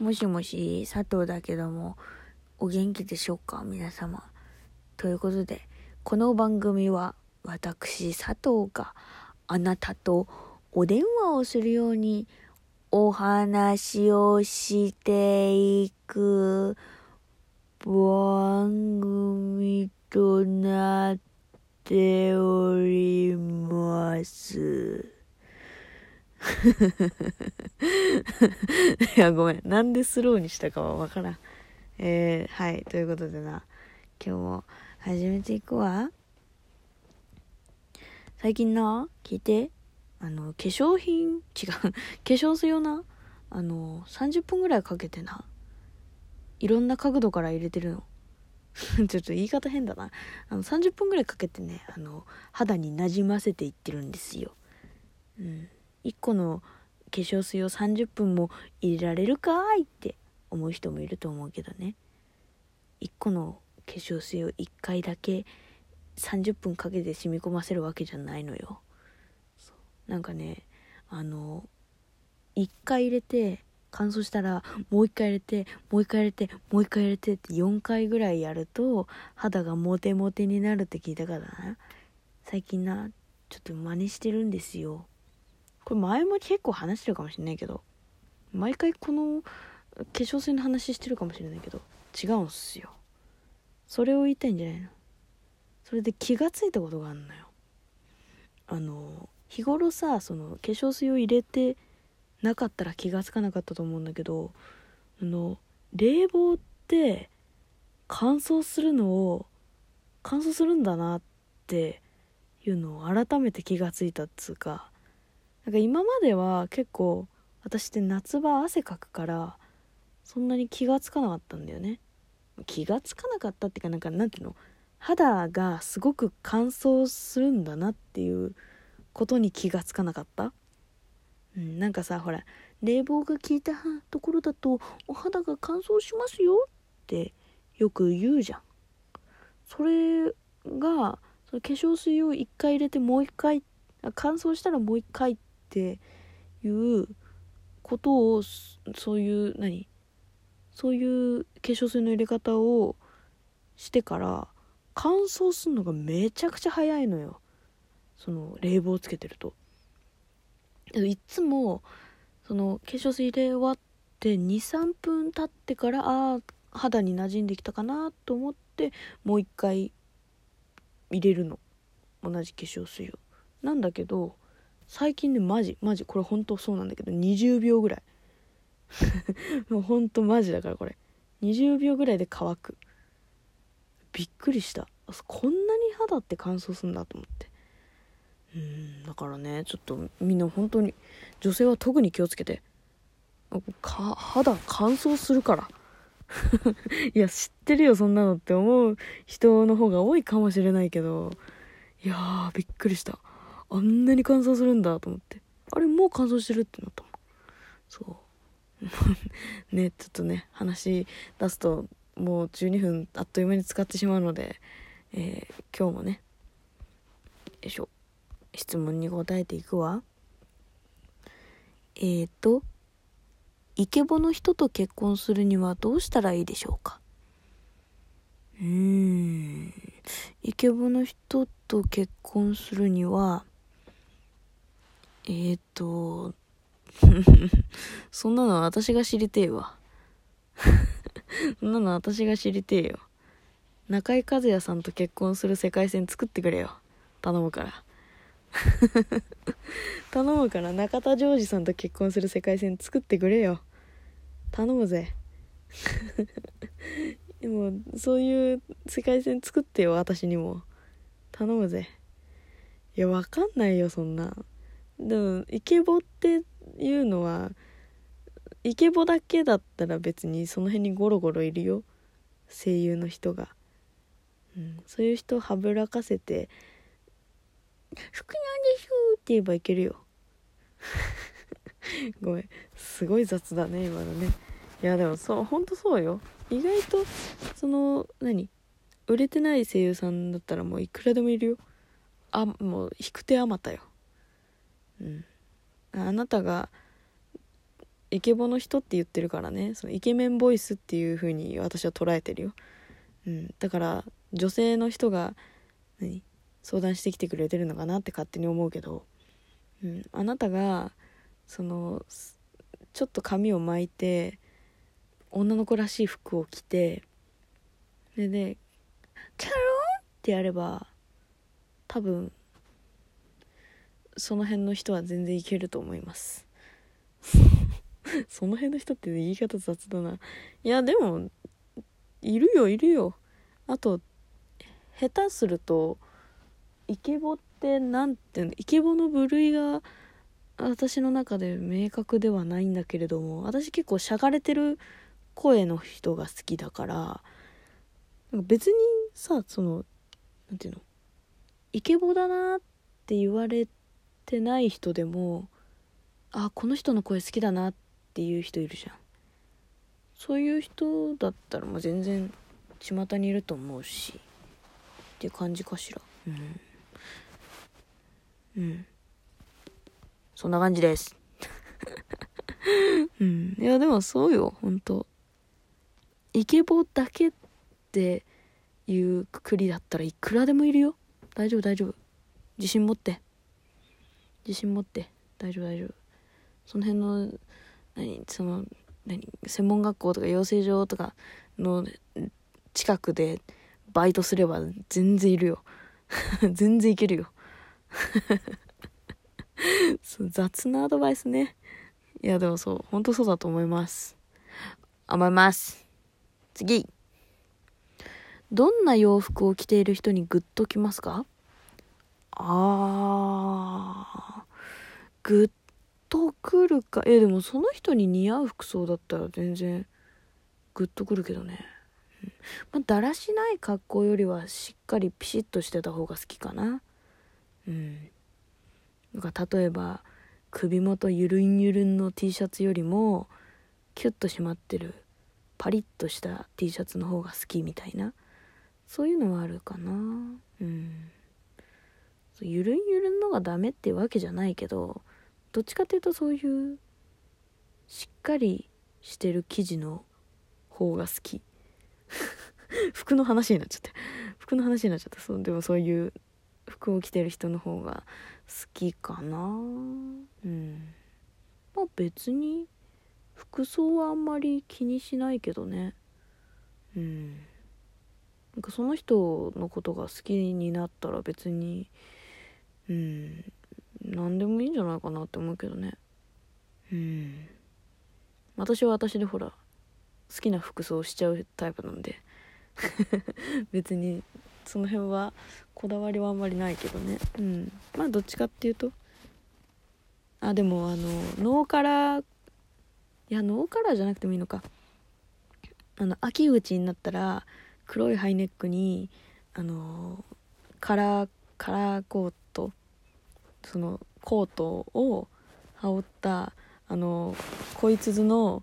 もしもし、佐藤だけども、お元気でしょうか皆様。ということで、この番組は、私、佐藤があなたとお電話をするようにお話をしていく番組となっております。いや、ごめん。なんでスローにしたかはわからん。えー、はい。ということでな、今日も始めていくわ。最近な、聞いて。あの、化粧品、違う、化粧水をな、あの、30分ぐらいかけてな、いろんな角度から入れてるの。ちょっと言い方変だな。あの、30分ぐらいかけてね、あの、肌になじませていってるんですよ。うん。1個の化粧水を30分も入れられるかいって思う人もいると思うけどね。1個の化粧水を1回だけ30分かけて染み込ませるわけじゃないのよ。なんかねあの1回入れて乾燥したらもう1回入れてもう1回入れてもう1回入れてって4回ぐらいやると肌がモテモテになるって聞いたからな。最近なちょっと真似してるんですよ。これ前も結構話してるかもしれないけど毎回この化粧水の話してるかもしれないけど違うんすよ。それを言いたいんじゃないの？それで気がついたことがあんのよ。あの日頃さその化粧水を入れてなかったら気がつかなかったと思うんだけどあの冷房って乾燥するのを乾燥するんだなっていうのを改めて気がついたっつうかなんか今までは結構私って夏場汗かくからそんなに気がつかなかったんだよね。気がつかなかったっていうかなんかなんていうの？肌がすごく乾燥するんだなっていうことに気がつかなかった、うん、なんかさほら冷房が効いたところだとお肌が乾燥しますよってよく言うじゃん。それがその化粧水を1回入れてもう1回乾燥したらもう1回ってっていうことをそういう何そういう化粧水の入れ方をしてから乾燥するのがめちゃくちゃ早いのよ。その冷房つけてると。いつもその化粧水入れ終わって23分経ってからああ肌に馴染んできたかなと思ってもう一回入れるの。同じ化粧水を。なんだけど最近ねマジマジこれ本当そうなんだけど20秒ぐらい。もうほんとマジだからこれ。20秒ぐらいで乾く。びっくりした。こんなに肌って乾燥するんだと思って。うんだからねちょっとみんな本当に女性は特に気をつけて。か肌乾燥するから。いや知ってるよそんなのって思う人の方が多いかもしれないけど。いやーびっくりした。あんなに乾燥するんだと思って。あれもう乾燥してるってなったもん。そう。ねちょっとね話出すともう12分あっという間に使ってしまうので、えー、今日もねよいしょ。質問に答えていくわ。えーとイケボの人と結婚するにはどうしたらいいでしょうか？うーん。イケボの人と結婚するにはえー、っと、そんなの私が知りてえわ。そんなの私が知りてえよ。中井和也さんと結婚する世界線作ってくれよ。頼むから。頼むから中田ジョージさんと結婚する世界線作ってくれよ。頼むぜ。でも、そういう世界線作ってよ、私にも。頼むぜ。いや、わかんないよ、そんな。でもイケボっていうのはイケボだけだったら別にその辺にゴロゴロいるよ。声優の人が、うん、そういう人をはぶらかせて「好きなんです」って言えばいけるよ。ごめん。すごい雑だね今のね。いやでもそうほんとそうよ。意外とその何？売れてない声優さんだったらもういくらでもいるよ。あもう引く手あまたよ。うん、あなたがイケボの人って言ってるからね。そのイケメンボイスっていう風に私は捉えてるよ、うん、だから女性の人が何相談してきてくれてるのかなって勝手に思うけど、うん、あなたがそのちょっと髪を巻いて女の子らしい服を着てでね「キャロン!」ってやれば多分その辺の人は全然いけると思います。その辺の人って言い方雑だな。いやでもいるよいるよ。あと下手するとイケボって何ていうのイケボの部類が私の中で明確ではないんだけれども私結構しゃがれてる声の人が好きだから別にさその何ていうのイケボだなって言われてない人でもあこの人の声好きだなっていう人いるじゃん。そういう人だったらまあ全然巷にいると思うしっていう感じかしら。うん。うん。そんな感じです。うん。いやでもそうよほんとイケボだけっていうくくりだったらいくらでもいるよ。大丈夫大丈夫。自信持って。自信持って。大丈夫大丈夫。その辺の何その何専門学校とか養成所とかの近くでバイトすれば全然いるよ。全然いけるよ。雑なアドバイスね。いやでもそう本当そうだと思います。思います。次。どんな洋服を着ている人にグッときますか？あー。グッとくるか。えでもその人に似合う服装だったら全然グッとくるけどね、うん、まあ、だらしない格好よりはしっかりピシッとしてた方が好きかな。うん。なんか例えば首元ゆるんゆるんの T シャツよりもキュッと締まってるパリッとした T シャツの方が好きみたいな。そういうのはあるかな。うん。ゆるんゆるんのがダメってわけじゃないけどどっちかっていうとそういうしっかりしてる生地の方が好き。服の話になっちゃって。服の話になっちゃった。そうでもそういう服を着てる人の方が好きかな。うん。まあ別に服装はあんまり気にしないけどね。うん。なんかその人のことが好きになったら別にうん。何でもいいんじゃないかなって思うけどね。うん。私は私でほら好きな服装しちゃうタイプなんで。別にその辺はこだわりはあんまりないけどね。うん。まあどっちかっていうと。あでもあのノーカラーいやノーカラーじゃなくてもいいのか。あの秋口になったら黒いハイネックにあのカラーカラーコートそのコートを羽織ったあのこいつずの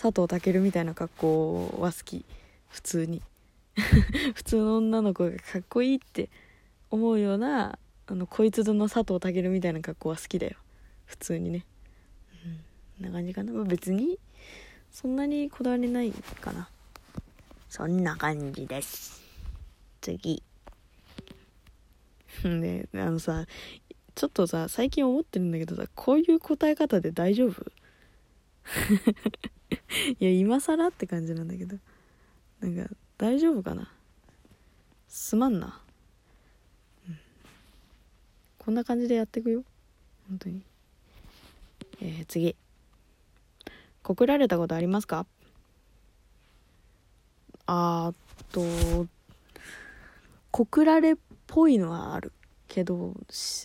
佐藤健みたいな格好は好き。普通に。普通の女の子がかっこいいって思うようなあのこいつずの佐藤健みたいな格好は好きだよ。普通にね。うん。な感じかな、別にそんなにこだわりないかな。そんな感じです。次。で、あのさ、ちょっとさ、最近思ってるんだけどさ、こういう答え方で大丈夫？いや、今更って感じなんだけど。なんか、大丈夫かな？すまんな。うん。こんな感じでやっていくよ。本当に。えー、次。告られたことありますか？あっと告られっぽいのはあるけど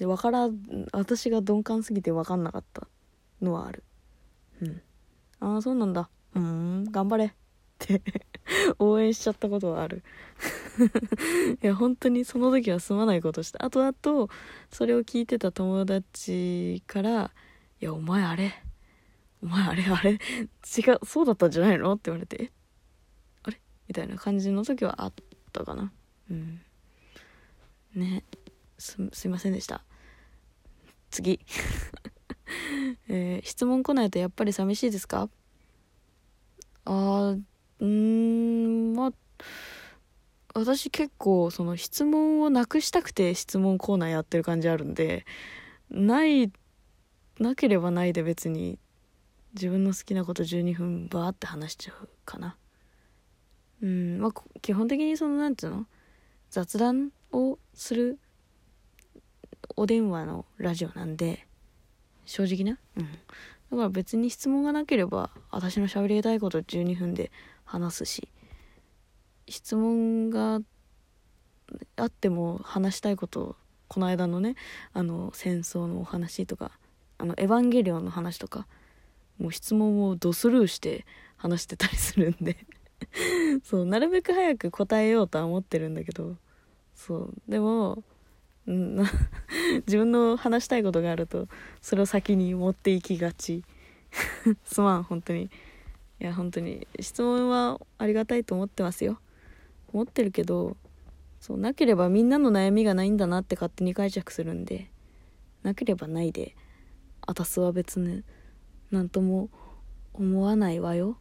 わから私が鈍感すぎて分かんなかったのはある。うん。ああそうなんだ。うん頑張れ。って 応援しちゃったことはある。いや本当にその時はすまないことしたあとあとそれを聞いてた友達から「いやお前あれ。お前あれあれ。違うそうだったんじゃないの?」って言われて「あれ？みたいな感じの時はあったかな。うん。ね。すすいませんでした。次。えー質問来ないとやっぱり寂しいですか？あうんまあ私結構その質問をなくしたくて質問コーナーやってる感じあるんでないなければないで別に自分の好きなこと12分バーって話しちゃうかな。うんまあ基本的にそのなんていうの？雑談をするお電話のラジオなんで。正直なうん。だから別に質問がなければ私の喋りたいこと12分で話すし。質問があっても話したいことこの間のねあの戦争のお話とかあのエヴァンゲリオンの話とかもう質問をドスルーして話してたりするんで。そうなるべく早く答えようとは思ってるんだけど。そうでもうん。自分の話したいことがあるとそれを先に持っていきがち。すまん本当に。いや本当に質問はありがたいと思ってますよ。思ってるけどそうなければみんなの悩みがないんだなって勝手に解釈するんでなければないであたすは別になんとも思わないわよ。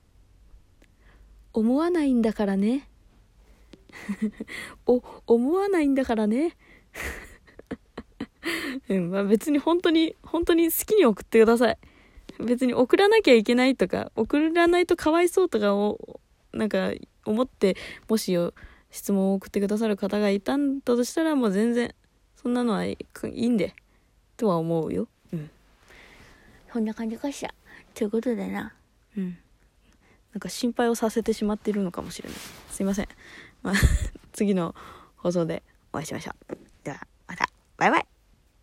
思わないんだからね。お思わないんだからね。うん。まあ、別に本当に本当に好きに送ってください。別に送らなきゃいけないとか送らないとかわいそうとかをなんか思ってもしよ質問を送ってくださる方がいたんだとしたらもう全然そんなのはいいいんでとは思うよ。うん。そんな感じかしら。ということでな。うん。なんか心配をさせてしまっているのかもしれない。すいません、まあ、次の放送でお会いしましょう。ではまた。バイバイ